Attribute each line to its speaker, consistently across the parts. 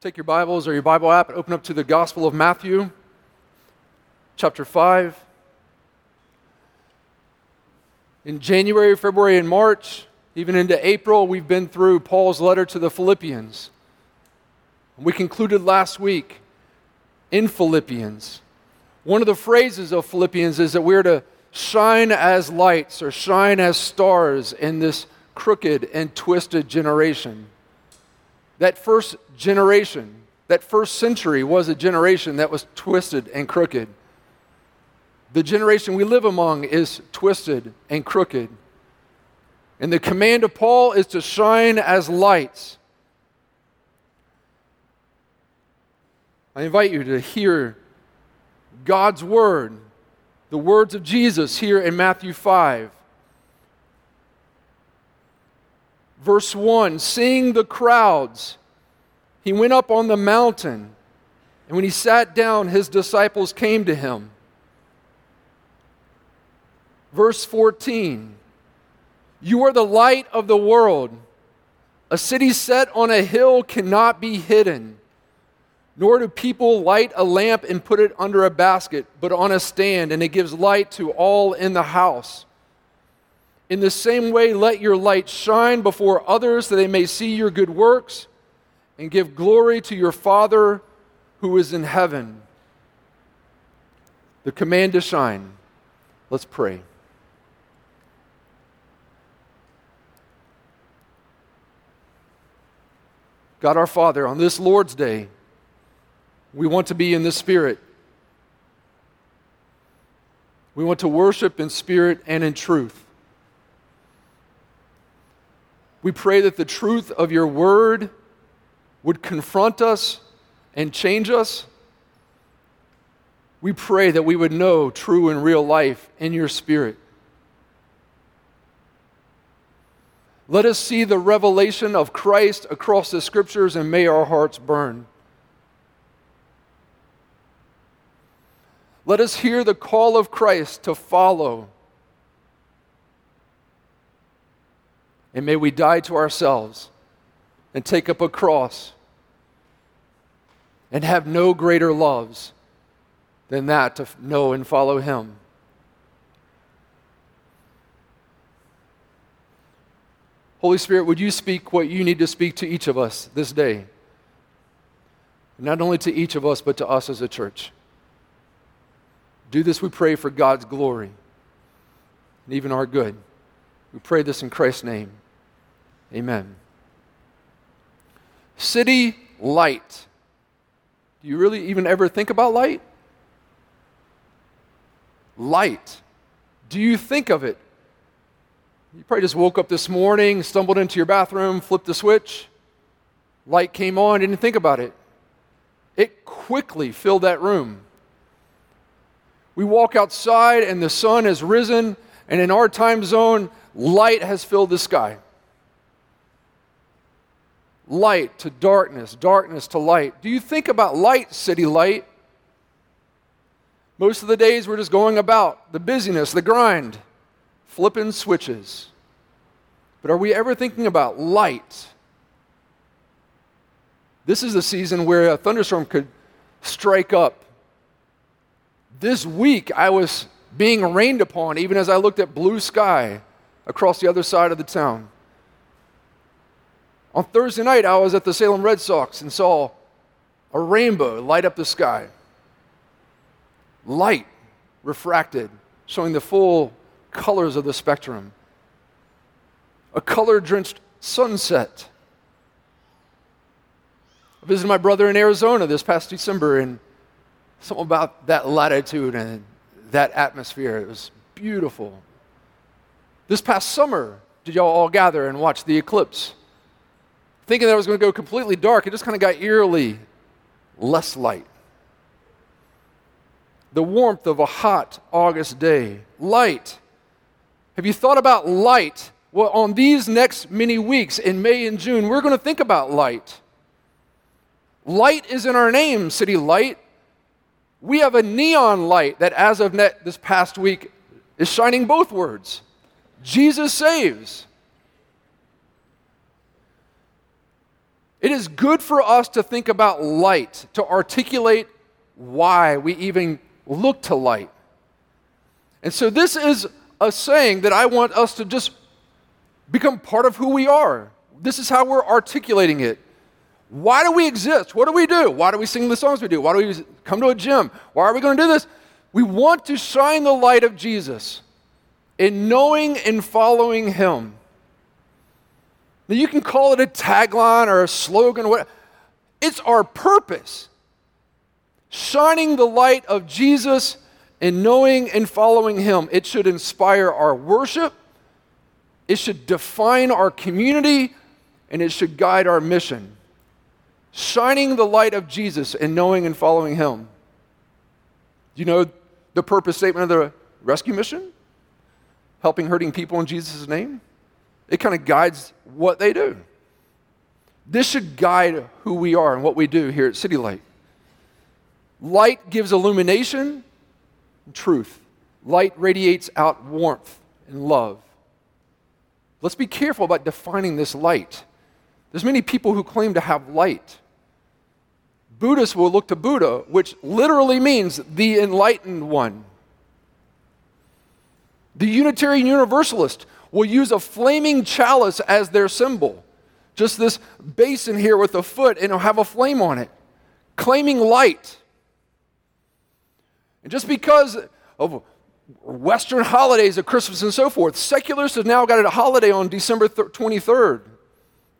Speaker 1: Take your Bibles or your Bible app and open up to the Gospel of Matthew, chapter 5. In January, February, and March, even into April, we've been through Paul's letter to the Philippians. We concluded last week in Philippians. One of the phrases of Philippians is that we're to shine as lights or shine as stars in this crooked and twisted generation. That first generation, that first century was a generation that was twisted and crooked. The generation we live among is twisted and crooked. And the command of Paul is to shine as lights. I invite you to hear God's word, the words of Jesus here in Matthew 5. Verse 1 Seeing the crowds, he went up on the mountain, and when he sat down, his disciples came to him. Verse 14 You are the light of the world. A city set on a hill cannot be hidden. Nor do people light a lamp and put it under a basket, but on a stand, and it gives light to all in the house. In the same way, let your light shine before others, that they may see your good works and give glory to your Father who is in heaven. The command to shine. Let's pray. God our Father, on this Lord's Day, we want to be in the Spirit. We want to worship in spirit and in truth. We pray that the truth of your word would confront us and change us. We pray that we would know true and real life in your spirit. Let us see the revelation of Christ across the scriptures and may our hearts burn. Let us hear the call of Christ to follow And may we die to ourselves and take up a cross and have no greater loves than that to know and follow Him. Holy Spirit, would you speak what you need to speak to each of us this day? Not only to each of us, but to us as a church. Do this, we pray, for God's glory and even our good. We pray this in Christ's name. Amen. City light. Do you really even ever think about light? Light. Do you think of it? You probably just woke up this morning, stumbled into your bathroom, flipped the switch, light came on, didn't think about it. It quickly filled that room. We walk outside and the sun has risen, and in our time zone, light has filled the sky light to darkness, darkness to light. Do you think about light, city light? Most of the days we're just going about the busyness, the grind, flipping switches. But are we ever thinking about light? This is the season where a thunderstorm could strike up. This week I was being rained upon even as I looked at blue sky across the other side of the town. On Thursday night, I was at the Salem Red Sox and saw a rainbow light up the sky. Light refracted, showing the full colors of the spectrum. A color drenched sunset. I visited my brother in Arizona this past December, and something about that latitude and that atmosphere. It was beautiful. This past summer, did y'all all gather and watch the eclipse? thinking that it was going to go completely dark, it just kind of got eerily less light. The warmth of a hot August day. Light. Have you thought about light? Well, on these next many weeks in May and June, we're going to think about light. Light is in our name, City Light. We have a neon light that, as of net this past week, is shining both words Jesus saves. It is good for us to think about light, to articulate why we even look to light. And so, this is a saying that I want us to just become part of who we are. This is how we're articulating it. Why do we exist? What do we do? Why do we sing the songs we do? Why do we come to a gym? Why are we going to do this? We want to shine the light of Jesus in knowing and following Him. Now, you can call it a tagline or a slogan, whatever. It's our purpose. Shining the light of Jesus and knowing and following Him. It should inspire our worship, it should define our community, and it should guide our mission. Shining the light of Jesus and knowing and following Him. Do you know the purpose statement of the rescue mission? Helping hurting people in Jesus' name? It kind of guides what they do. This should guide who we are and what we do here at City Light. Light gives illumination and truth. Light radiates out warmth and love. Let's be careful about defining this light. There's many people who claim to have light. Buddhists will look to Buddha, which literally means the enlightened one. The Unitarian Universalist will use a flaming chalice as their symbol. Just this basin here with a foot, and it'll have a flame on it, claiming light. And just because of Western holidays of Christmas and so forth, secularists have now got a holiday on December 23rd,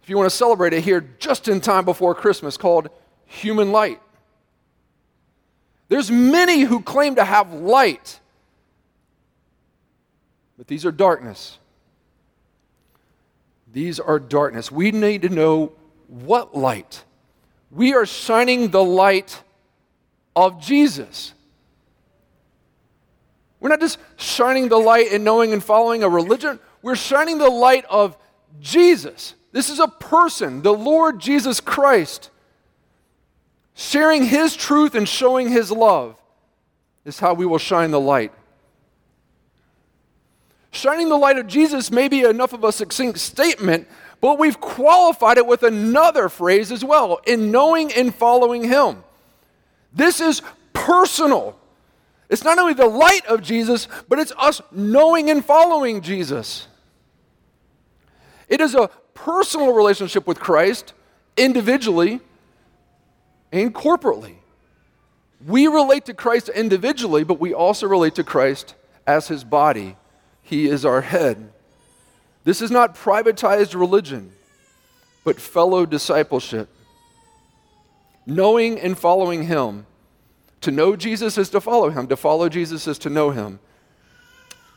Speaker 1: if you want to celebrate it here just in time before Christmas, called Human Light. There's many who claim to have light, but these are darkness. These are darkness. We need to know what light. We are shining the light of Jesus. We're not just shining the light and knowing and following a religion, we're shining the light of Jesus. This is a person, the Lord Jesus Christ. Sharing his truth and showing his love is how we will shine the light. Shining the light of Jesus may be enough of a succinct statement, but we've qualified it with another phrase as well in knowing and following him. This is personal. It's not only the light of Jesus, but it's us knowing and following Jesus. It is a personal relationship with Christ, individually and corporately. We relate to Christ individually, but we also relate to Christ as his body. He is our head. This is not privatized religion, but fellow discipleship. Knowing and following him to know Jesus is to follow him, to follow Jesus is to know him.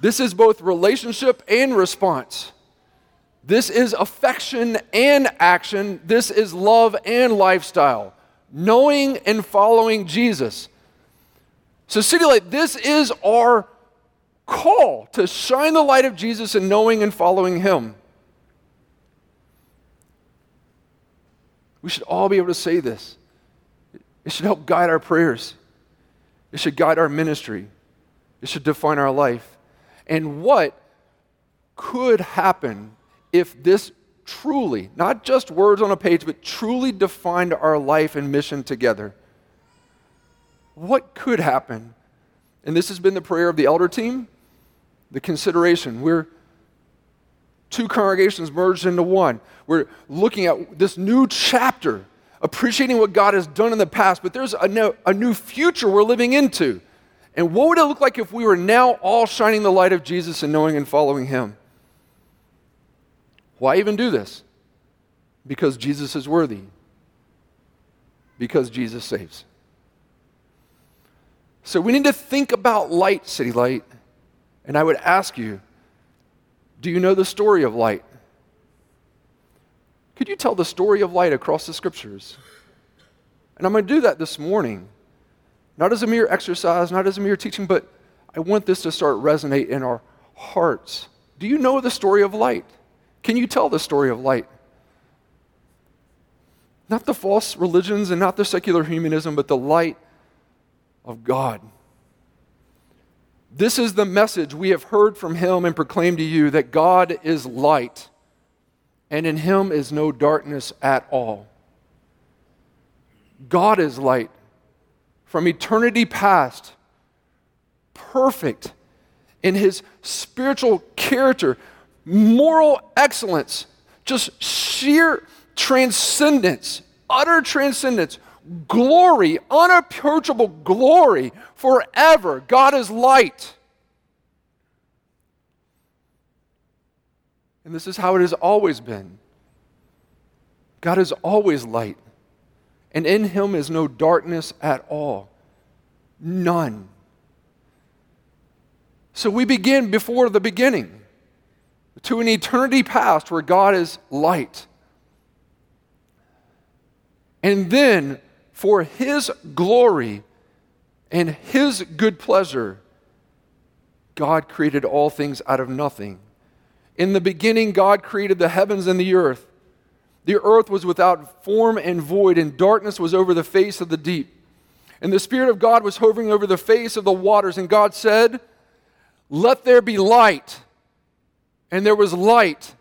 Speaker 1: This is both relationship and response. This is affection and action. This is love and lifestyle. Knowing and following Jesus. So, City Light, this is our call to shine the light of Jesus in knowing and following him. We should all be able to say this. It should help guide our prayers. It should guide our ministry. It should define our life. And what could happen if this truly, not just words on a page, but truly defined our life and mission together? What could happen? And this has been the prayer of the elder team, the consideration. We're two congregations merged into one. We're looking at this new chapter appreciating what God has done in the past, but there's a new, a new future we're living into. And what would it look like if we were now all shining the light of Jesus and knowing and following Him? Why even do this? Because Jesus is worthy. Because Jesus saves. So we need to think about light, City Light. And I would ask you do you know the story of light? Could you tell the story of light across the scriptures? And I'm going to do that this morning. Not as a mere exercise, not as a mere teaching, but I want this to start resonate in our hearts. Do you know the story of light? Can you tell the story of light? Not the false religions and not the secular humanism, but the light of God. This is the message we have heard from him and proclaimed to you that God is light and in him is no darkness at all. God is light. From eternity past, perfect in his spiritual character, moral excellence, just sheer transcendence, utter transcendence, glory, unapproachable glory forever. God is light. And this is how it has always been. God is always light, and in him is no darkness at all. None. So we begin before the beginning to an eternity past where God is light. And then, for his glory and his good pleasure, God created all things out of nothing. In the beginning, God created the heavens and the earth. The earth was without form and void, and darkness was over the face of the deep. And the Spirit of God was hovering over the face of the waters. And God said, Let there be light. And there was light.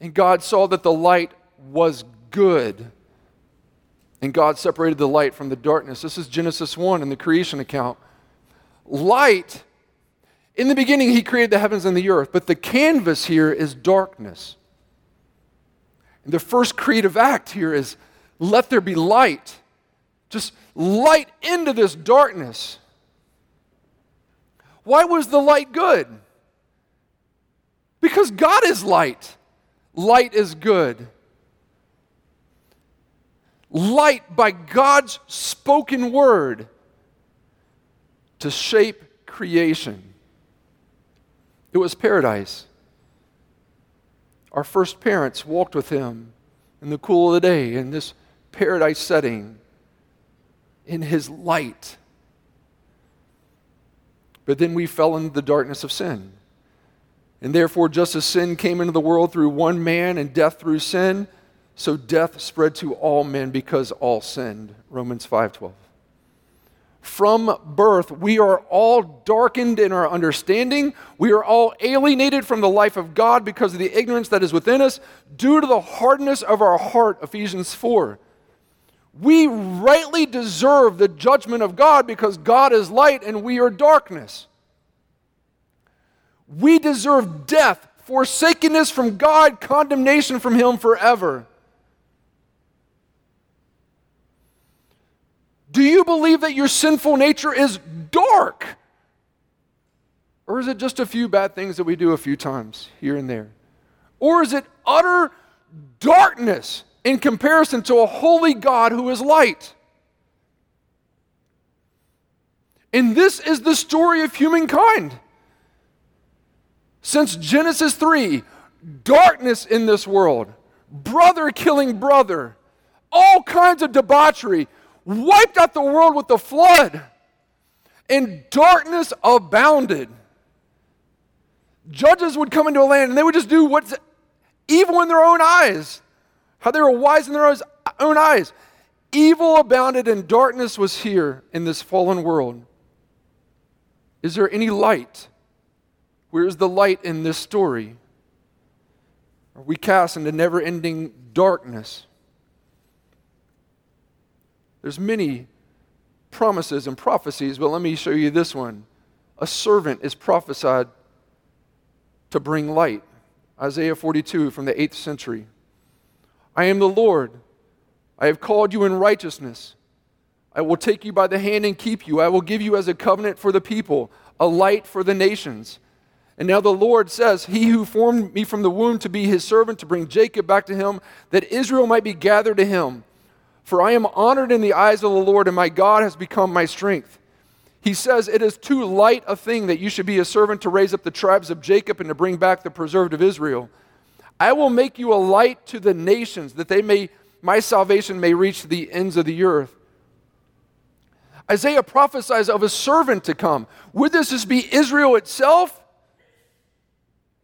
Speaker 1: And God saw that the light was good. And God separated the light from the darkness. This is Genesis 1 in the creation account. Light, in the beginning, He created the heavens and the earth, but the canvas here is darkness. And the first creative act here is let there be light. Just light into this darkness. Why was the light good? Because God is light. Light is good. Light by God's spoken word to shape creation. It was paradise. Our first parents walked with him in the cool of the day in this paradise setting, in his light. But then we fell into the darkness of sin. And therefore, just as sin came into the world through one man and death through sin, so death spread to all men because all sinned. Romans 5:12 from birth, we are all darkened in our understanding. We are all alienated from the life of God because of the ignorance that is within us due to the hardness of our heart, Ephesians 4. We rightly deserve the judgment of God because God is light and we are darkness. We deserve death, forsakenness from God, condemnation from Him forever. Do you believe that your sinful nature is dark? Or is it just a few bad things that we do a few times here and there? Or is it utter darkness in comparison to a holy God who is light? And this is the story of humankind. Since Genesis 3, darkness in this world, brother killing brother, all kinds of debauchery, wiped out the world with the flood, and darkness abounded. Judges would come into a land and they would just do what's evil in their own eyes, how they were wise in their own eyes. Evil abounded and darkness was here in this fallen world. Is there any light? Where's the light in this story? Are we cast into never ending darkness? There's many promises and prophecies, but let me show you this one. A servant is prophesied to bring light. Isaiah 42 from the 8th century. I am the Lord. I have called you in righteousness. I will take you by the hand and keep you. I will give you as a covenant for the people, a light for the nations. And now the Lord says, He who formed me from the womb to be his servant, to bring Jacob back to him, that Israel might be gathered to him. For I am honored in the eyes of the Lord, and my God has become my strength. He says, It is too light a thing that you should be a servant to raise up the tribes of Jacob and to bring back the preserved of Israel. I will make you a light to the nations, that they may, my salvation may reach the ends of the earth. Isaiah prophesies of a servant to come. Would this just be Israel itself?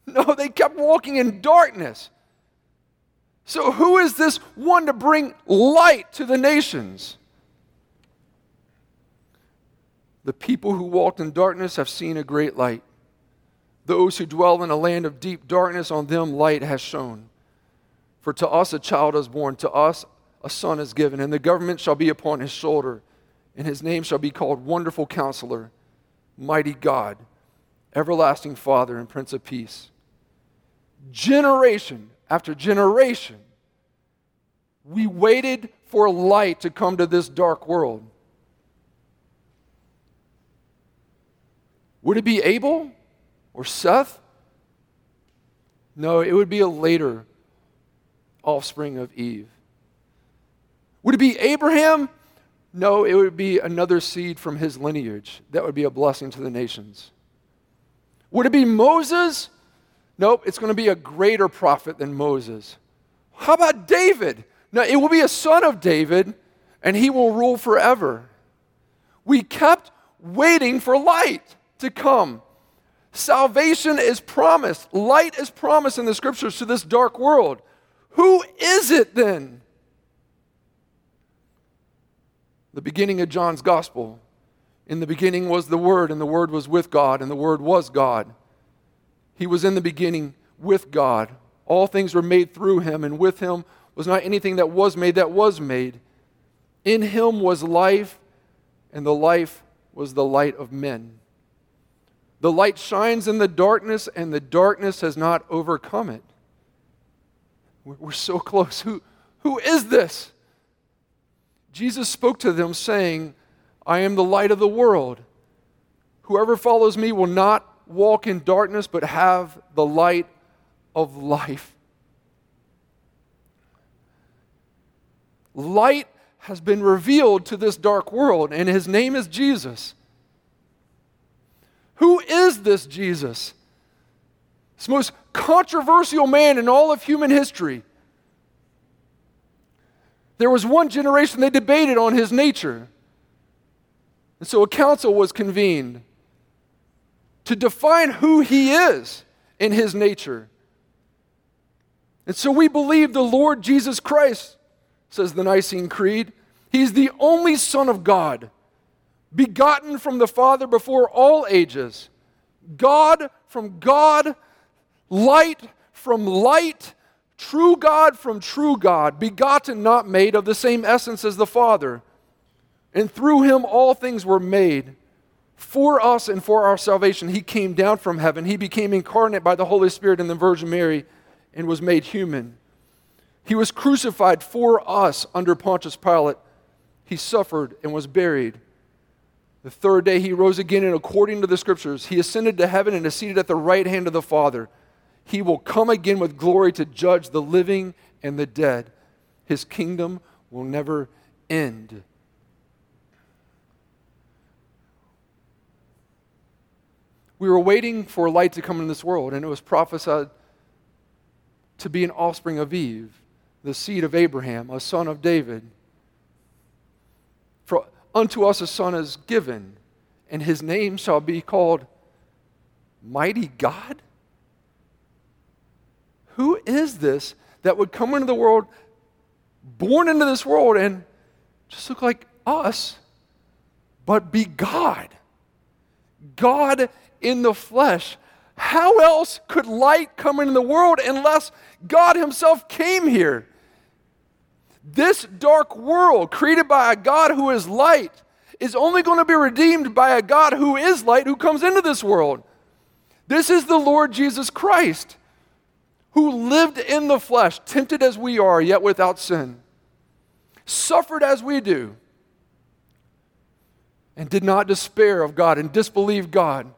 Speaker 1: No, they kept walking in darkness. So, who is this one to bring light to the nations? The people who walked in darkness have seen a great light. Those who dwell in a land of deep darkness, on them light has shone. For to us a child is born, to us a son is given, and the government shall be upon his shoulder, and his name shall be called Wonderful Counselor, Mighty God, Everlasting Father, and Prince of Peace. Generation after generation, we waited for light to come to this dark world. Would it be Abel or Seth? No, it would be a later offspring of Eve. Would it be Abraham? No, it would be another seed from his lineage that would be a blessing to the nations. Would it be Moses? Nope, it's going to be a greater prophet than Moses. How about David? No, it will be a son of David, and he will rule forever. We kept waiting for light to come. Salvation is promised, light is promised in the scriptures to this dark world. Who is it then? The beginning of John's gospel. In the beginning was the Word, and the Word was with God, and the Word was God. He was in the beginning with God. All things were made through him, and with him was not anything that was made that was made. In him was life, and the life was the light of men. The light shines in the darkness, and the darkness has not overcome it. We're so close. Who, who is this? Jesus spoke to them, saying, I am the light of the world. Whoever follows me will not walk in darkness, but have the light of life. Light has been revealed to this dark world, and his name is Jesus. Who is this Jesus? This most controversial man in all of human history. There was one generation they debated on his nature. And so a council was convened to define who he is in his nature. And so we believe the Lord Jesus Christ, says the Nicene Creed. He's the only Son of God begotten from the Father before all ages, God from God, light from light, true God from true God, begotten, not made, of the same essence as the Father. And through him all things were made. For us and for our salvation, he came down from heaven. He became incarnate by the Holy Spirit in the Virgin Mary and was made human. He was crucified for us under Pontius Pilate. He suffered and was buried. The third day he rose again, and according to the scriptures, he ascended to heaven and is seated at the right hand of the Father. He will come again with glory to judge the living and the dead. His kingdom will never end. We were waiting for light to come into this world, and it was prophesied to be an offspring of Eve, the seed of Abraham, a son of David. For Unto us a son is given, and his name shall be called Mighty God? Who is this that would come into the world, born into this world, and just look like us, but be God? God in the flesh. How else could light come into the world unless God Himself came here? This dark world, created by a God who is light, is only going to be redeemed by a God who is light who comes into this world. This is the Lord Jesus Christ, who lived in the flesh, tempted as we are, yet without sin, suffered as we do, and did not despair of God and disbelieve God.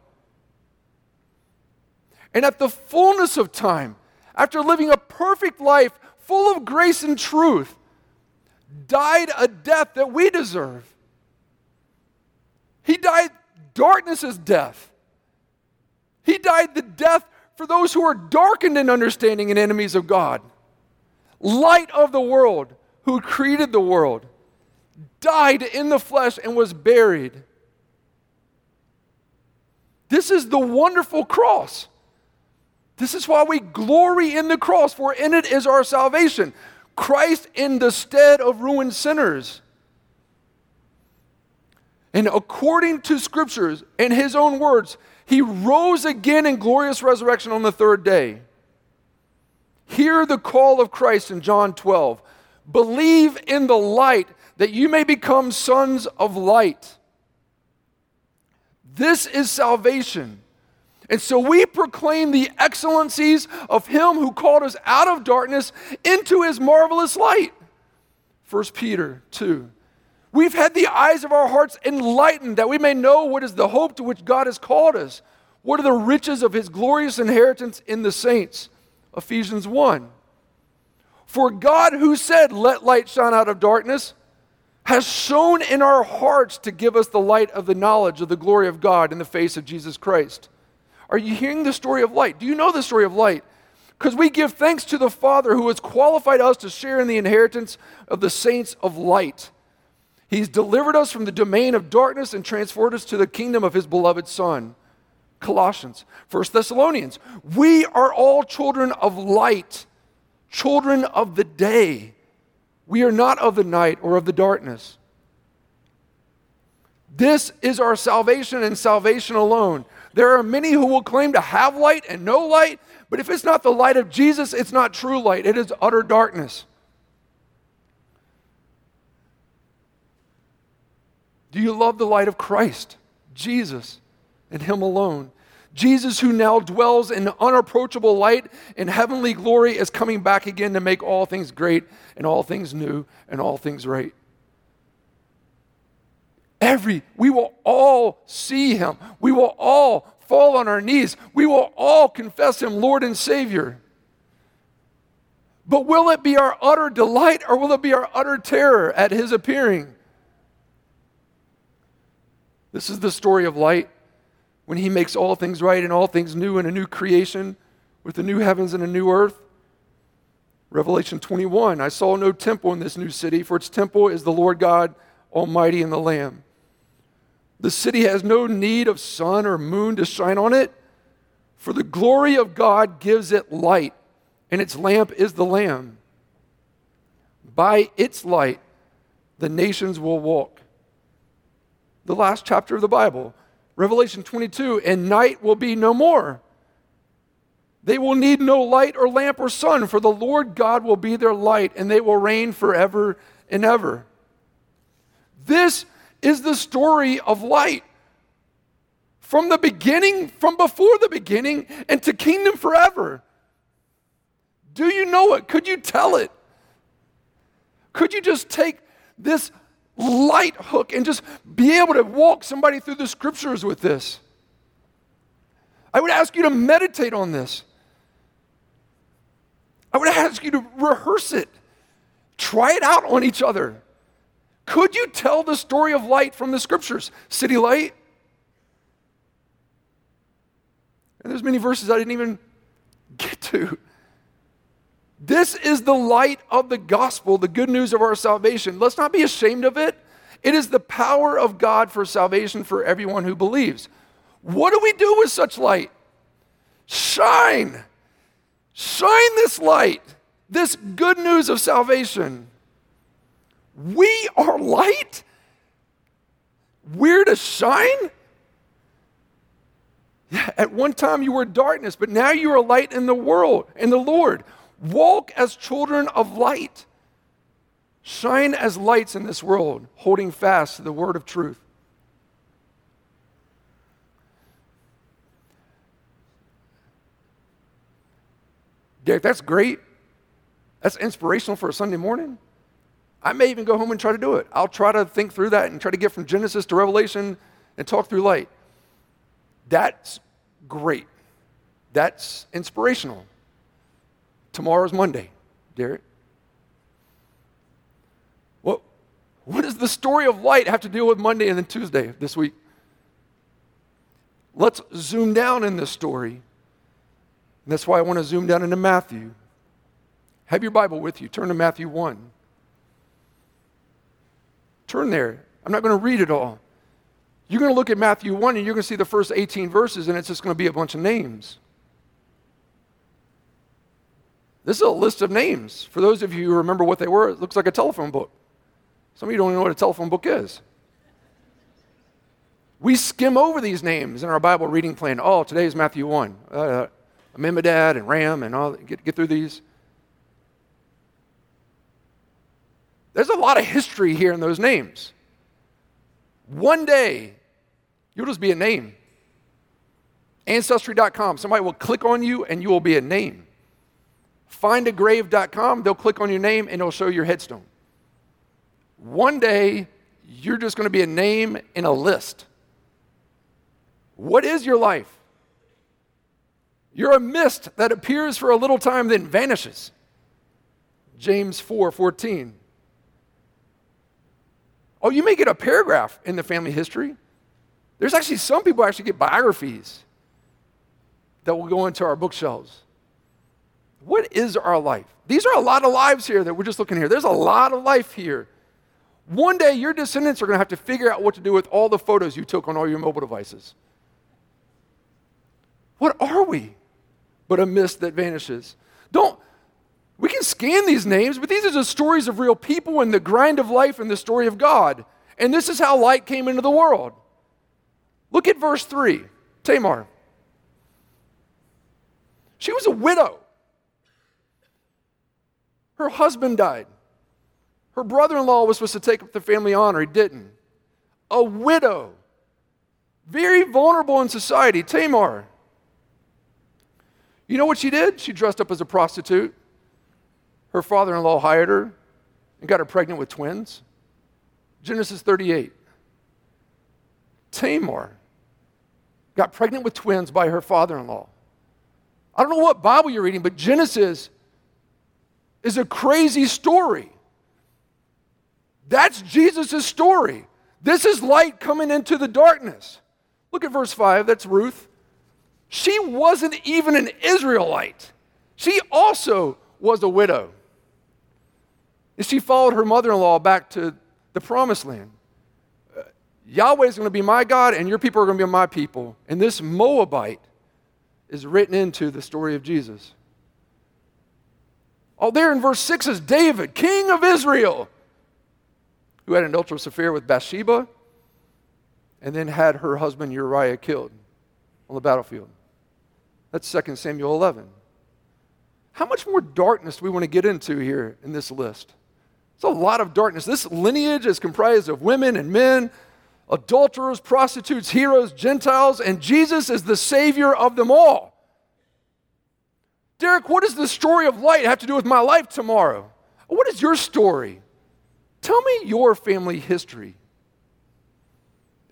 Speaker 1: And at the fullness of time, after living a perfect life full of grace and truth, died a death that we deserve. He died darkness's death. He died the death for those who are darkened in understanding and enemies of God. Light of the world, who created the world, died in the flesh and was buried. This is the wonderful cross. This is why we glory in the cross, for in it is our salvation. Christ in the stead of ruined sinners. And according to scriptures and his own words, he rose again in glorious resurrection on the third day. Hear the call of Christ in John 12 Believe in the light that you may become sons of light. This is salvation. And so we proclaim the excellencies of him who called us out of darkness into his marvelous light. 1 Peter 2. We've had the eyes of our hearts enlightened that we may know what is the hope to which God has called us. What are the riches of his glorious inheritance in the saints? Ephesians 1. For God, who said, Let light shine out of darkness, has shone in our hearts to give us the light of the knowledge of the glory of God in the face of Jesus Christ. Are you hearing the story of light? Do you know the story of light? Because we give thanks to the Father who has qualified us to share in the inheritance of the saints of light. He's delivered us from the domain of darkness and transferred us to the kingdom of his beloved Son. Colossians, 1 Thessalonians. We are all children of light, children of the day. We are not of the night or of the darkness. This is our salvation and salvation alone. There are many who will claim to have light and no light, but if it's not the light of Jesus, it's not true light. It is utter darkness. Do you love the light of Christ, Jesus, and Him alone? Jesus, who now dwells in unapproachable light in heavenly glory, is coming back again to make all things great and all things new and all things right. Every, we will all see him. We will all fall on our knees. We will all confess him Lord and Savior. But will it be our utter delight or will it be our utter terror at his appearing? This is the story of light when he makes all things right and all things new and a new creation with the new heavens and a new earth. Revelation 21 I saw no temple in this new city, for its temple is the Lord God Almighty and the Lamb. The city has no need of sun or moon to shine on it, for the glory of God gives it light, and its lamp is the Lamb. By its light, the nations will walk. The last chapter of the Bible, Revelation 22, and night will be no more. They will need no light or lamp or sun, for the Lord God will be their light, and they will reign forever and ever. This is the story of light. From the beginning, from before the beginning, and to kingdom forever. Do you know it? Could you tell it? Could you just take this light hook and just be able to walk somebody through the scriptures with this? I would ask you to meditate on this. I would ask you to rehearse it. Try it out on each other. Could you tell the story of light from the scriptures? City light? And there's many verses I didn't even get to. This is the light of the gospel, the good news of our salvation. Let's not be ashamed of it. It is the power of God for salvation for everyone who believes. What do we do with such light? Shine. Shine this light, this good news of salvation. We are light? We're to shine? At one time you were darkness, but now you are light in the world, in the Lord. Walk as children of light. Shine as lights in this world, holding fast to the word of truth. Derek, that's great. That's inspirational for a Sunday morning. I may even go home and try to do it. I'll try to think through that and try to get from Genesis to Revelation and talk through light. That's great. That's inspirational. Tomorrow's Monday, Derek. What, what does the story of light have to do with Monday and then Tuesday this week? Let's zoom down in this story. And that's why I want to zoom down into Matthew. Have your Bible with you. Turn to Matthew 1. Turn there. I'm not going to read it all. You're going to look at Matthew 1 and you're going to see the first 18 verses, and it's just going to be a bunch of names. This is a list of names. For those of you who remember what they were, it looks like a telephone book. Some of you don't even know what a telephone book is. We skim over these names in our Bible reading plan. Oh, today is Matthew 1. Uh, Amminadab and Ram and all. Get, get through these. There's a lot of history here in those names. One day, you'll just be a name. Ancestry.com, somebody will click on you and you will be a name. Findagrave.com, they'll click on your name and it'll show your headstone. One day, you're just going to be a name in a list. What is your life? You're a mist that appears for a little time, then vanishes. James 4 14. Oh, you may get a paragraph in the family history. There's actually some people actually get biographies that will go into our bookshelves. What is our life? These are a lot of lives here that we're just looking here. There's a lot of life here. One day, your descendants are going to have to figure out what to do with all the photos you took on all your mobile devices. What are we but a mist that vanishes? Don't, we can scan these names, but these are just stories of real people and the grind of life and the story of God. And this is how light came into the world. Look at verse 3 Tamar. She was a widow. Her husband died. Her brother in law was supposed to take up the family honor, he didn't. A widow, very vulnerable in society, Tamar. You know what she did? She dressed up as a prostitute. Her father in law hired her and got her pregnant with twins. Genesis 38. Tamar got pregnant with twins by her father in law. I don't know what Bible you're reading, but Genesis is a crazy story. That's Jesus' story. This is light coming into the darkness. Look at verse 5. That's Ruth. She wasn't even an Israelite, she also was a widow. And she followed her mother in law back to the promised land. Uh, Yahweh is going to be my God, and your people are going to be my people. And this Moabite is written into the story of Jesus. Oh, there in verse 6 is David, king of Israel who had an adulterous affair with Bathsheba and then had her husband Uriah killed on the battlefield. That's 2 Samuel 11. How much more darkness do we want to get into here in this list? It's a lot of darkness. This lineage is comprised of women and men, adulterers, prostitutes, heroes, Gentiles, and Jesus is the Savior of them all. Derek, what does the story of light have to do with my life tomorrow? What is your story? Tell me your family history.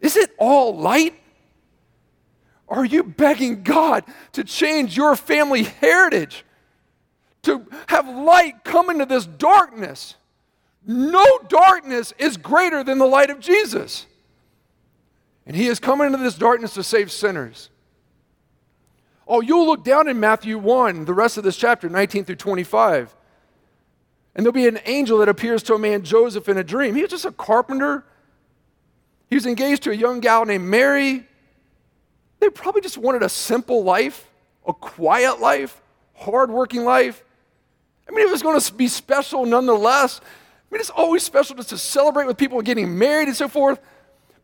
Speaker 1: Is it all light? Are you begging God to change your family heritage? To have light come into this darkness? No darkness is greater than the light of Jesus. And He is coming into this darkness to save sinners. Oh, you'll look down in Matthew 1, the rest of this chapter, 19 through 25. And there'll be an angel that appears to a man, Joseph, in a dream. He was just a carpenter. He was engaged to a young gal named Mary. They probably just wanted a simple life, a quiet life, hardworking life. I mean, it was going to be special nonetheless. Mean, it's always special just to celebrate with people getting married and so forth.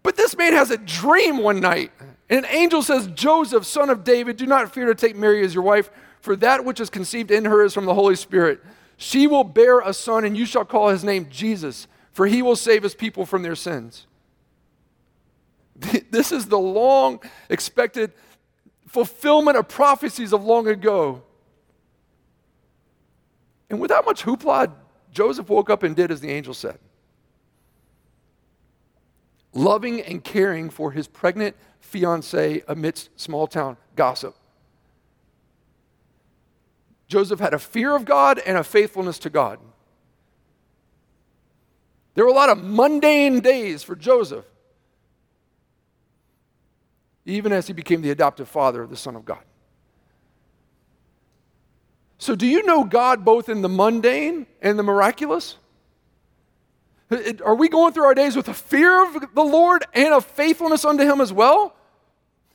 Speaker 1: But this man has a dream one night, and an angel says, Joseph, son of David, do not fear to take Mary as your wife, for that which is conceived in her is from the Holy Spirit. She will bear a son, and you shall call his name Jesus, for he will save his people from their sins. This is the long expected fulfillment of prophecies of long ago. And without much hoopla, Joseph woke up and did as the angel said. Loving and caring for his pregnant fiancee amidst small town gossip. Joseph had a fear of God and a faithfulness to God. There were a lot of mundane days for Joseph, even as he became the adoptive father of the Son of God. So, do you know God both in the mundane and the miraculous? Are we going through our days with a fear of the Lord and a faithfulness unto Him as well?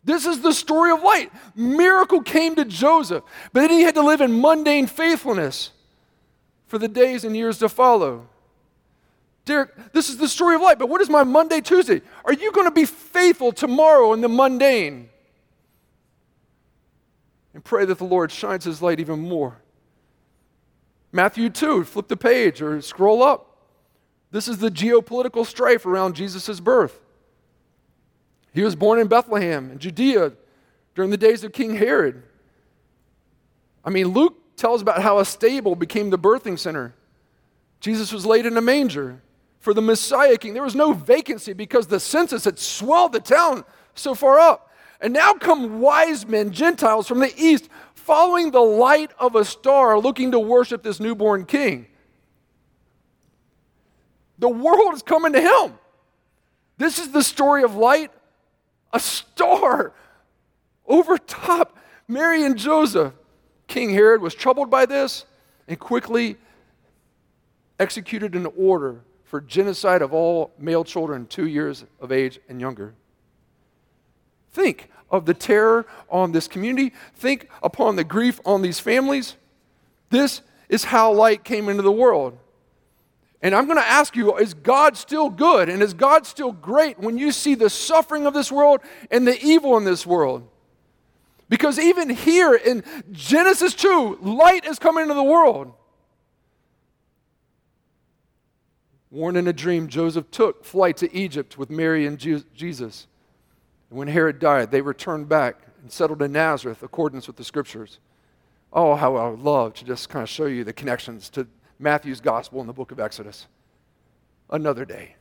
Speaker 1: This is the story of light. Miracle came to Joseph, but then he had to live in mundane faithfulness for the days and years to follow. Derek, this is the story of light, but what is my Monday, Tuesday? Are you going to be faithful tomorrow in the mundane? And pray that the Lord shines his light even more. Matthew 2, flip the page or scroll up. This is the geopolitical strife around Jesus' birth. He was born in Bethlehem in Judea during the days of King Herod. I mean, Luke tells about how a stable became the birthing center. Jesus was laid in a manger for the Messiah king. There was no vacancy because the census had swelled the town so far up. And now come wise men, Gentiles from the east, following the light of a star, looking to worship this newborn king. The world is coming to him. This is the story of light, a star over top Mary and Joseph. King Herod was troubled by this and quickly executed an order for genocide of all male children two years of age and younger. Think of the terror on this community. Think upon the grief on these families. This is how light came into the world. And I'm going to ask you is God still good and is God still great when you see the suffering of this world and the evil in this world? Because even here in Genesis 2, light is coming into the world. Warned in a dream, Joseph took flight to Egypt with Mary and Jesus. And when Herod died, they returned back and settled in Nazareth accordance with the scriptures. Oh, how I would love to just kind of show you the connections to Matthew's gospel in the book of Exodus. Another day.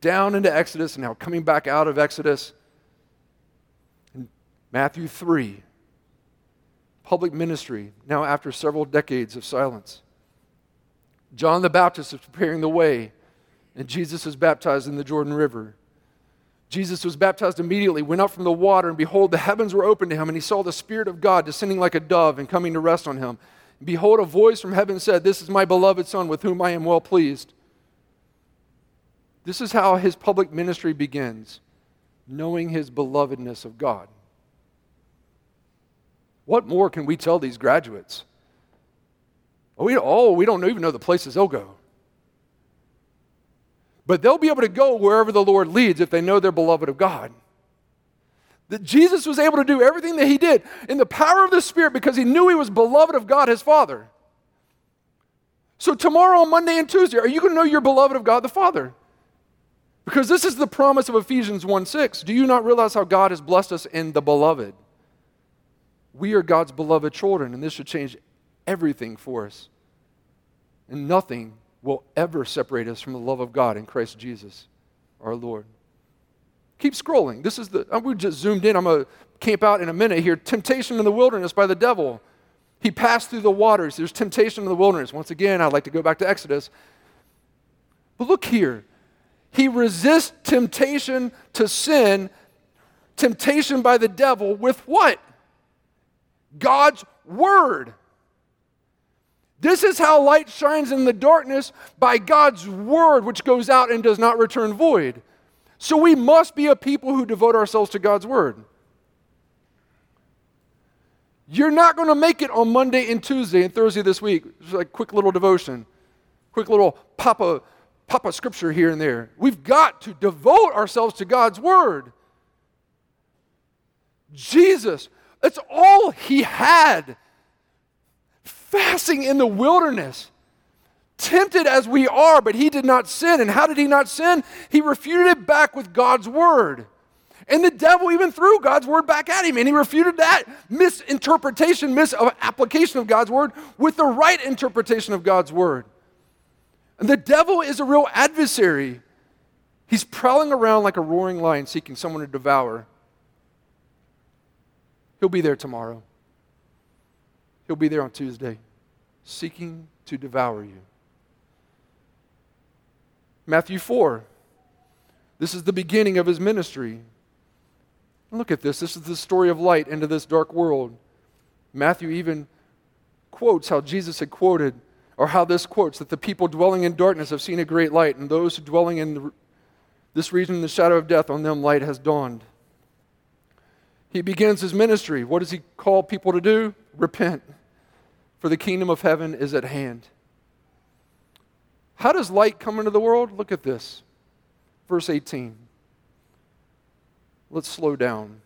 Speaker 1: Down into Exodus and now coming back out of Exodus. In Matthew 3, public ministry, now after several decades of silence. John the Baptist is preparing the way, and Jesus is baptized in the Jordan River. Jesus was baptized immediately, went up from the water, and behold, the heavens were opened to him, and he saw the Spirit of God descending like a dove and coming to rest on him. And behold, a voice from heaven said, This is my beloved Son, with whom I am well pleased. This is how his public ministry begins, knowing his belovedness of God. What more can we tell these graduates? We, oh, we don't even know the places they'll go. But they'll be able to go wherever the Lord leads if they know they're beloved of God. That Jesus was able to do everything that he did in the power of the Spirit because he knew he was beloved of God, his Father. So, tomorrow, on Monday and Tuesday, are you going to know you're beloved of God the Father? Because this is the promise of Ephesians 1 6. Do you not realize how God has blessed us in the beloved? We are God's beloved children, and this should change everything for us. And nothing will ever separate us from the love of God in Christ Jesus, our Lord. Keep scrolling. This is the, uh, we just zoomed in. I'm going to camp out in a minute here. Temptation in the wilderness by the devil. He passed through the waters. There's temptation in the wilderness. Once again, I'd like to go back to Exodus. But look here. He resists temptation to sin, temptation by the devil, with what? God's word. This is how light shines in the darkness by God's word, which goes out and does not return void. So we must be a people who devote ourselves to God's word. You're not going to make it on Monday and Tuesday and Thursday this week. Just like quick little devotion, quick little pop a, pop papa scripture here and there. We've got to devote ourselves to God's word. Jesus, that's all he had fasting in the wilderness. Tempted as we are, but he did not sin. And how did he not sin? He refuted it back with God's word. And the devil even threw God's word back at him, and he refuted that misinterpretation, misapplication of God's word with the right interpretation of God's word. And the devil is a real adversary. He's prowling around like a roaring lion seeking someone to devour. He'll be there tomorrow. He'll be there on Tuesday, seeking to devour you. Matthew 4. This is the beginning of his ministry. Look at this. This is the story of light into this dark world. Matthew even quotes how Jesus had quoted, or how this quotes, that the people dwelling in darkness have seen a great light, and those dwelling in the, this region in the shadow of death, on them light has dawned. He begins his ministry. What does he call people to do? Repent, for the kingdom of heaven is at hand. How does light come into the world? Look at this. Verse 18. Let's slow down.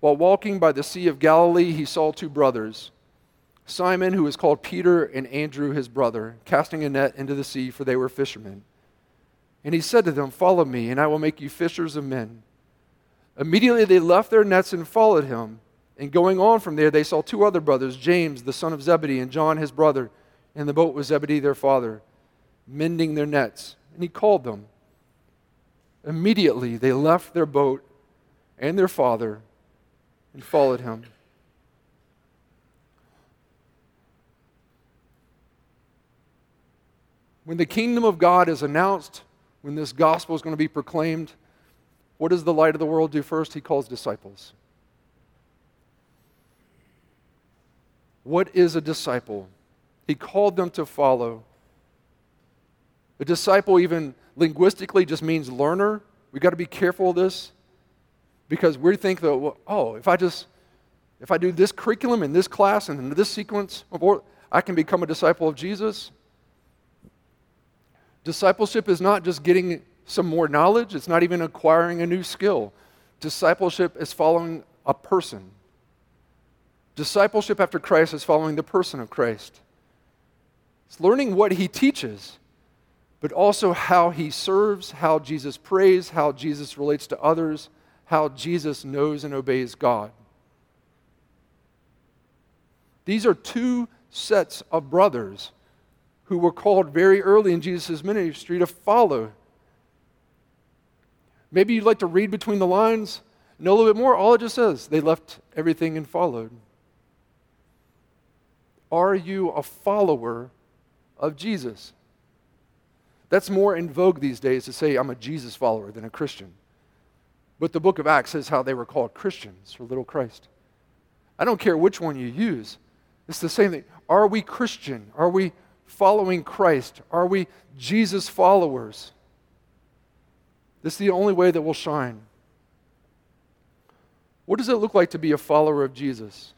Speaker 1: While walking by the Sea of Galilee, he saw two brothers, Simon, who was called Peter, and Andrew, his brother, casting a net into the sea, for they were fishermen. And he said to them, Follow me, and I will make you fishers of men. Immediately they left their nets and followed him. And going on from there, they saw two other brothers, James, the son of Zebedee, and John, his brother, in the boat with Zebedee, their father, mending their nets. And he called them. Immediately they left their boat and their father and followed him. When the kingdom of God is announced, when this gospel is going to be proclaimed, what does the light of the world do first? He calls disciples. What is a disciple? He called them to follow. A disciple, even linguistically, just means learner. We've got to be careful of this because we think that, oh, if I just, if I do this curriculum in this class and in this sequence, I can become a disciple of Jesus. Discipleship is not just getting some more knowledge, it's not even acquiring a new skill. Discipleship is following a person. Discipleship after Christ is following the person of Christ. It's learning what he teaches, but also how he serves, how Jesus prays, how Jesus relates to others, how Jesus knows and obeys God. These are two sets of brothers who were called very early in Jesus' ministry to follow Maybe you'd like to read between the lines, know a little bit more. All it just says, they left everything and followed. Are you a follower of Jesus? That's more in vogue these days to say I'm a Jesus follower than a Christian. But the book of Acts says how they were called Christians or little Christ. I don't care which one you use. It's the same thing. Are we Christian? Are we following Christ? Are we Jesus followers? This is the only way that we'll shine. What does it look like to be a follower of Jesus?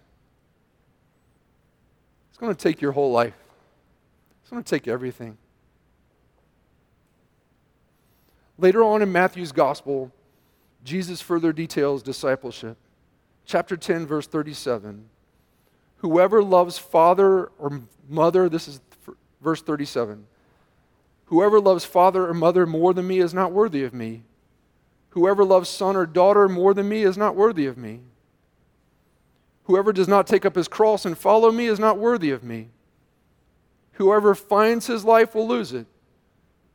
Speaker 1: It's going to take your whole life, it's going to take everything. Later on in Matthew's gospel, Jesus further details discipleship. Chapter 10, verse 37. Whoever loves father or mother, this is verse 37 Whoever loves father or mother more than me is not worthy of me. Whoever loves son or daughter more than me is not worthy of me. Whoever does not take up his cross and follow me is not worthy of me. Whoever finds his life will lose it.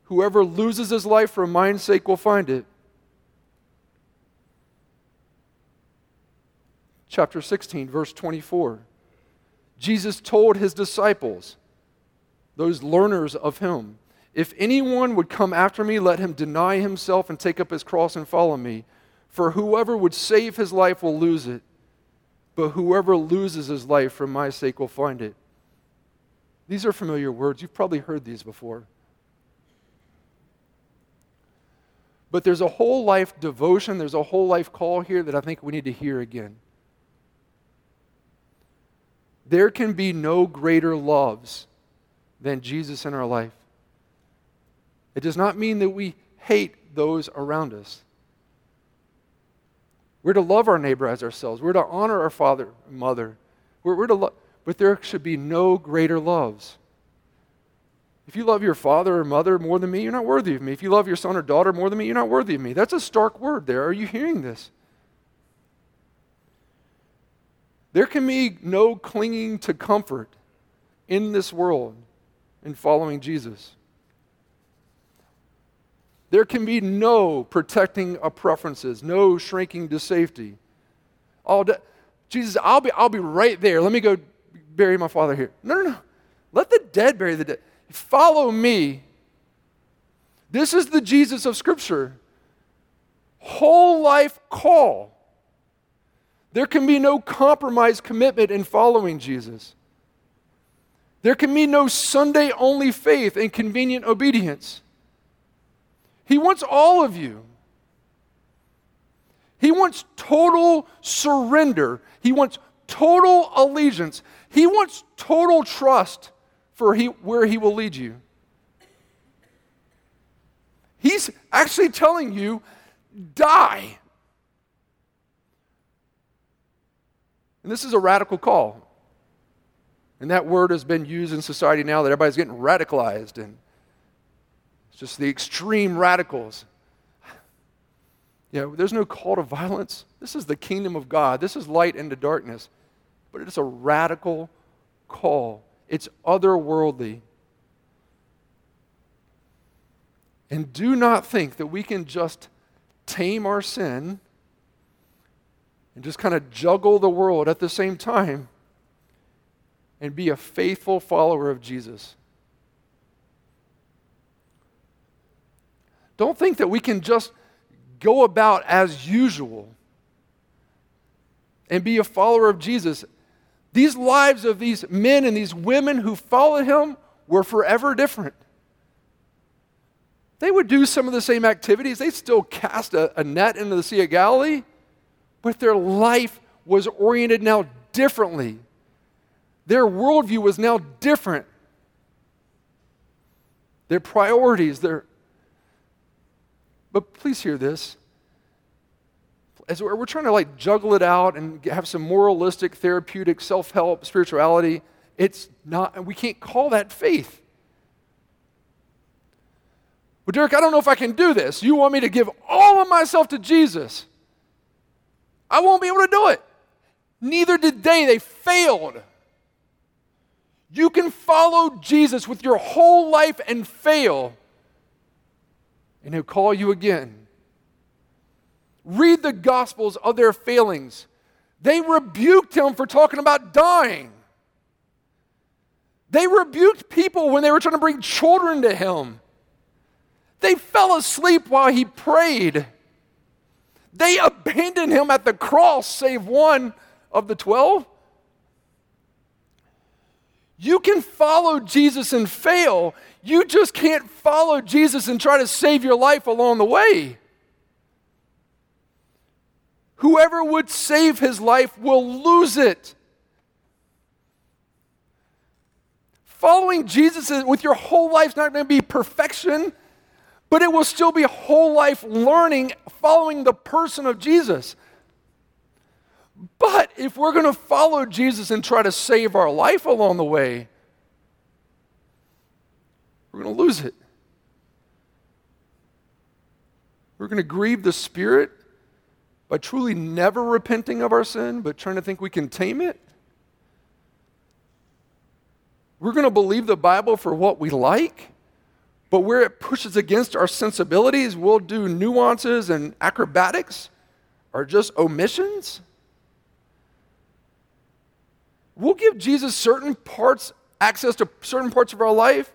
Speaker 1: Whoever loses his life for my sake will find it. Chapter 16, verse 24. Jesus told his disciples, those learners of him, if anyone would come after me, let him deny himself and take up his cross and follow me. For whoever would save his life will lose it, but whoever loses his life for my sake will find it. These are familiar words. You've probably heard these before. But there's a whole life devotion, there's a whole life call here that I think we need to hear again. There can be no greater loves than Jesus in our life. It does not mean that we hate those around us. We're to love our neighbor as ourselves. We're to honor our father and mother. We're, we're to lo- but there should be no greater loves. If you love your father or mother more than me, you're not worthy of me. If you love your son or daughter more than me, you're not worthy of me. That's a stark word there. Are you hearing this? There can be no clinging to comfort in this world in following Jesus. There can be no protecting of preferences, no shrinking to safety. Oh, Jesus, I'll be, I'll be right there. Let me go bury my father here. No, no, no. Let the dead bury the dead. Follow me. This is the Jesus of Scripture. Whole life call. There can be no compromise commitment in following Jesus. There can be no Sunday only faith and convenient obedience. He wants all of you. He wants total surrender. He wants total allegiance. He wants total trust for he, where He will lead you. He's actually telling you, die. And this is a radical call. And that word has been used in society now that everybody's getting radicalized and just the extreme radicals. Yeah, there's no call to violence. This is the kingdom of God. This is light into darkness. But it's a radical call. It's otherworldly. And do not think that we can just tame our sin and just kind of juggle the world at the same time and be a faithful follower of Jesus. Don't think that we can just go about as usual and be a follower of Jesus. These lives of these men and these women who followed him were forever different. They would do some of the same activities. They'd still cast a, a net into the Sea of Galilee, but their life was oriented now differently. Their worldview was now different. Their priorities, their. But please hear this. As we're, we're trying to like juggle it out and have some moralistic, therapeutic, self help spirituality, it's not, we can't call that faith. Well, Derek, I don't know if I can do this. You want me to give all of myself to Jesus? I won't be able to do it. Neither did they. They failed. You can follow Jesus with your whole life and fail, and he'll call you again. Read the Gospels of their failings. They rebuked him for talking about dying. They rebuked people when they were trying to bring children to him. They fell asleep while he prayed. They abandoned him at the cross, save one of the twelve. You can follow Jesus and fail. You just can't follow Jesus and try to save your life along the way. Whoever would save his life will lose it. Following Jesus with your whole life is not going to be perfection, but it will still be whole life learning, following the person of Jesus. But if we're going to follow Jesus and try to save our life along the way, we're going to lose it. We're going to grieve the Spirit by truly never repenting of our sin, but trying to think we can tame it. We're going to believe the Bible for what we like, but where it pushes against our sensibilities, we'll do nuances and acrobatics or just omissions. We'll give Jesus certain parts, access to certain parts of our life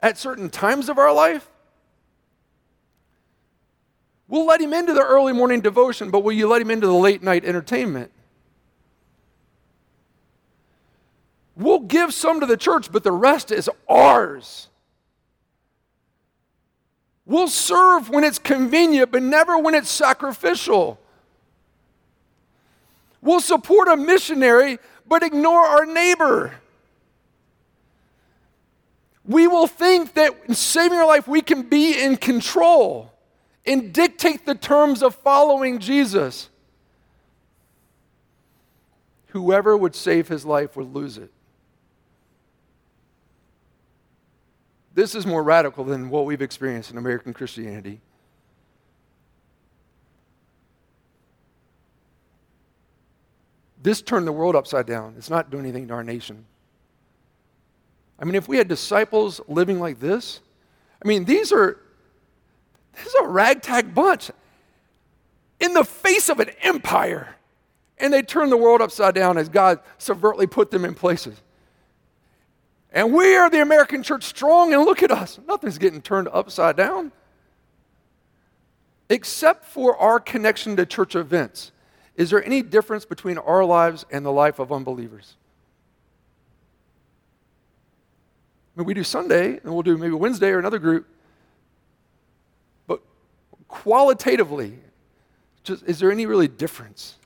Speaker 1: at certain times of our life. We'll let him into the early morning devotion, but will you let him into the late night entertainment? We'll give some to the church, but the rest is ours. We'll serve when it's convenient, but never when it's sacrificial. We'll support a missionary, but ignore our neighbor. We will think that in saving our life, we can be in control and dictate the terms of following Jesus. Whoever would save his life would lose it. This is more radical than what we've experienced in American Christianity. This turned the world upside down. It's not doing anything to our nation. I mean, if we had disciples living like this, I mean, these are this is a ragtag bunch in the face of an empire. And they turn the world upside down as God subvertly put them in places. And we are the American church strong, and look at us. Nothing's getting turned upside down. Except for our connection to church events. Is there any difference between our lives and the life of unbelievers? I mean, we do Sunday, and we'll do maybe Wednesday or another group. But qualitatively, just, is there any really difference?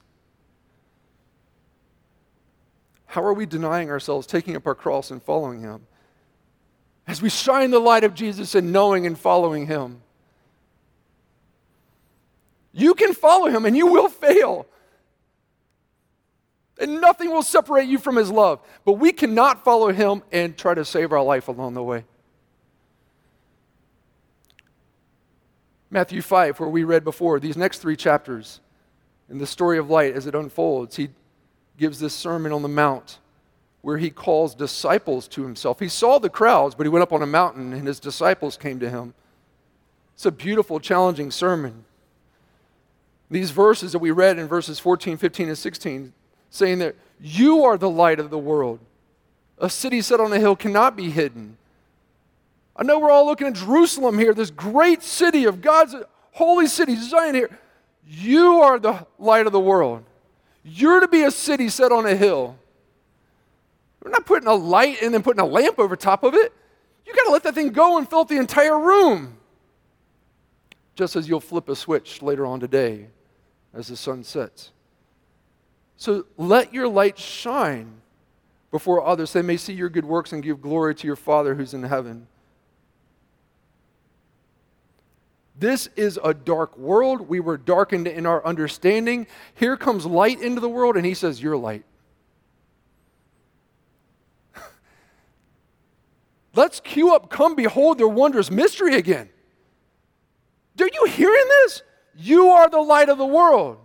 Speaker 1: How are we denying ourselves, taking up our cross, and following Him? As we shine the light of Jesus and knowing and following Him. You can follow Him and you will fail. And nothing will separate you from his love. But we cannot follow him and try to save our life along the way. Matthew 5, where we read before, these next three chapters in the story of light as it unfolds, he gives this Sermon on the Mount where he calls disciples to himself. He saw the crowds, but he went up on a mountain and his disciples came to him. It's a beautiful, challenging sermon. These verses that we read in verses 14, 15, and 16 saying that you are the light of the world. A city set on a hill cannot be hidden. I know we're all looking at Jerusalem here, this great city of God's holy city, Zion here. You are the light of the world. You're to be a city set on a hill. We're not putting a light and then putting a lamp over top of it. You got to let that thing go and fill up the entire room. Just as you'll flip a switch later on today as the sun sets. So let your light shine before others. They may see your good works and give glory to your Father who's in heaven. This is a dark world. We were darkened in our understanding. Here comes light into the world, and he says, You're light. Let's cue up, come behold their wondrous mystery again. Are you hearing this? You are the light of the world.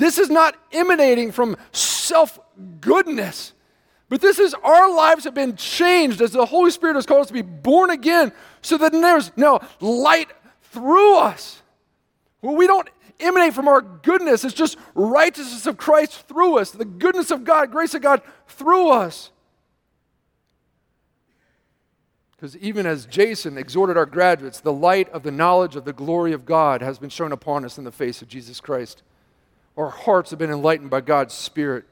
Speaker 1: This is not emanating from self goodness, but this is our lives have been changed as the Holy Spirit has called us to be born again so that there's now light through us. Well, we don't emanate from our goodness, it's just righteousness of Christ through us, the goodness of God, grace of God through us. Because even as Jason exhorted our graduates, the light of the knowledge of the glory of God has been shown upon us in the face of Jesus Christ. Our hearts have been enlightened by God's Spirit.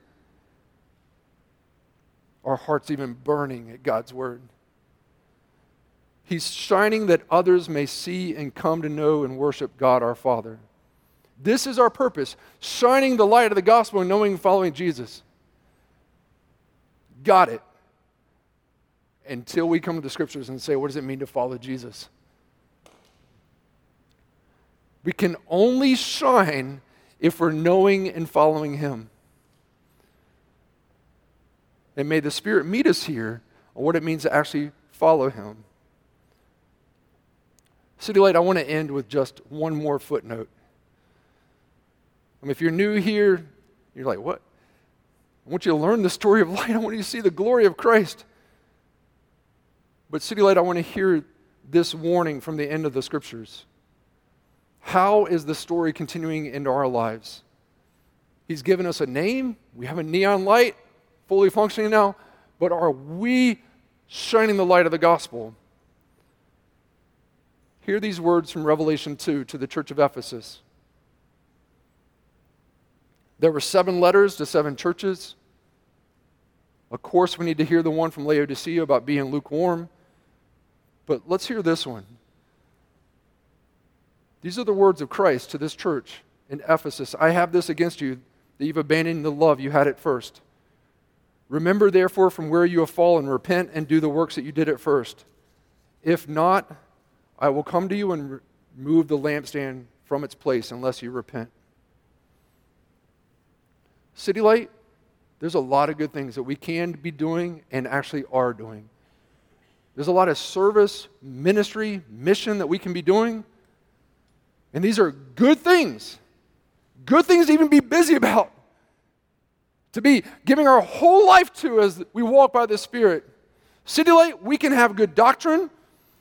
Speaker 1: Our hearts even burning at God's Word. He's shining that others may see and come to know and worship God our Father. This is our purpose shining the light of the gospel and knowing and following Jesus. Got it until we come to the scriptures and say, what does it mean to follow Jesus? We can only shine if we're knowing and following Him. And may the Spirit meet us here on what it means to actually follow Him. Citylight, I want to end with just one more footnote. I mean, if you're new here, you're like, what? I want you to learn the story of light. I want you to see the glory of Christ. But, Citylight, I want to hear this warning from the end of the scriptures. How is the story continuing into our lives? He's given us a name. We have a neon light fully functioning now. But are we shining the light of the gospel? Hear these words from Revelation 2 to the church of Ephesus. There were seven letters to seven churches. Of course, we need to hear the one from Laodicea about being lukewarm. But let's hear this one. These are the words of Christ to this church in Ephesus I have this against you, that you've abandoned the love you had at first. Remember, therefore, from where you have fallen, repent and do the works that you did at first. If not, I will come to you and remove the lampstand from its place unless you repent. Citylight, there's a lot of good things that we can be doing and actually are doing. There's a lot of service, ministry, mission that we can be doing. And these are good things. Good things to even be busy about. To be giving our whole life to as we walk by the Spirit. Citylight, we can have good doctrine.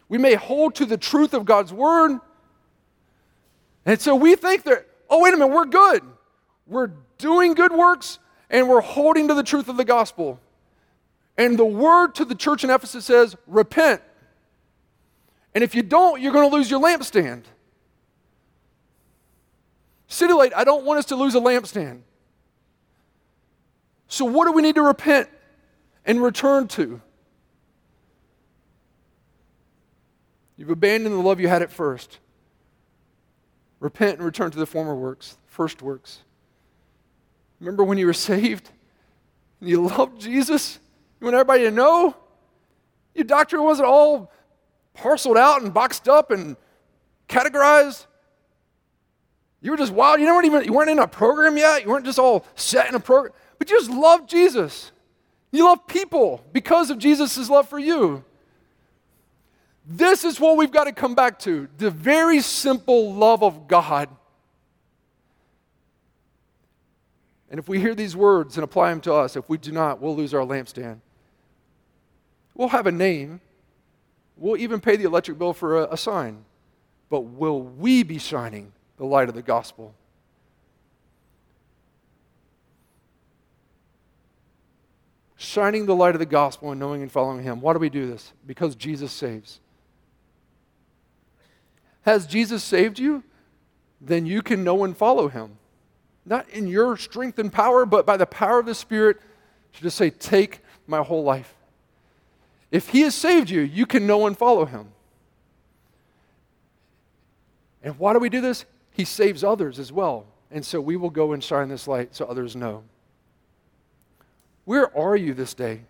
Speaker 1: We may hold to the truth of God's Word. And so we think that, oh, wait a minute, we're good. We're doing good works and we're holding to the truth of the gospel. And the word to the church in Ephesus says, repent. And if you don't, you're going to lose your lampstand. Citylight, I don't want us to lose a lampstand. So, what do we need to repent and return to? You've abandoned the love you had at first. Repent and return to the former works, first works. Remember when you were saved and you loved Jesus? You want everybody to know? Your doctrine wasn't all parceled out and boxed up and categorized. You were just wild. You weren't even you weren't in a program yet. You weren't just all set in a program, but you just loved Jesus. You love people because of Jesus' love for you. This is what we've got to come back to the very simple love of God. And if we hear these words and apply them to us, if we do not, we'll lose our lampstand. We'll have a name. We'll even pay the electric bill for a, a sign. But will we be shining the light of the gospel? Shining the light of the gospel and knowing and following Him. Why do we do this? Because Jesus saves. Has Jesus saved you? Then you can know and follow Him. Not in your strength and power, but by the power of the Spirit to just say, Take my whole life. If He has saved you, you can know and follow Him. And why do we do this? He saves others as well. And so we will go and shine this light so others know. Where are you this day?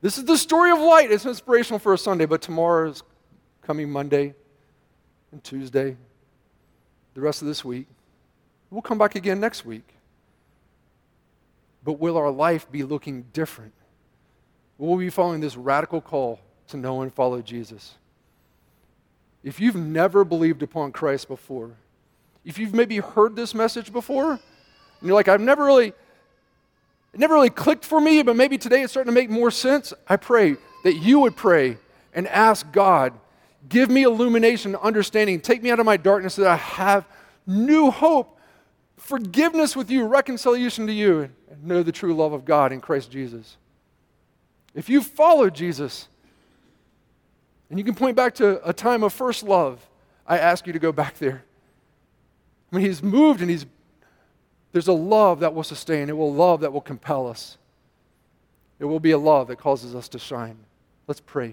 Speaker 1: This is the story of light. It's inspirational for a Sunday, but tomorrow is coming Monday and Tuesday, the rest of this week. We'll come back again next week. But will our life be looking different? Will we be following this radical call to know and follow Jesus? If you've never believed upon Christ before, if you've maybe heard this message before, and you're like, I've never really it never really clicked for me, but maybe today it's starting to make more sense. I pray that you would pray and ask God, give me illumination, understanding, take me out of my darkness so that I have new hope, forgiveness with you, reconciliation to you, and know the true love of God in Christ Jesus. If you follow Jesus, and you can point back to a time of first love, I ask you to go back there. When he's moved and he's there's a love that will sustain, it will love that will compel us. It will be a love that causes us to shine. Let's pray.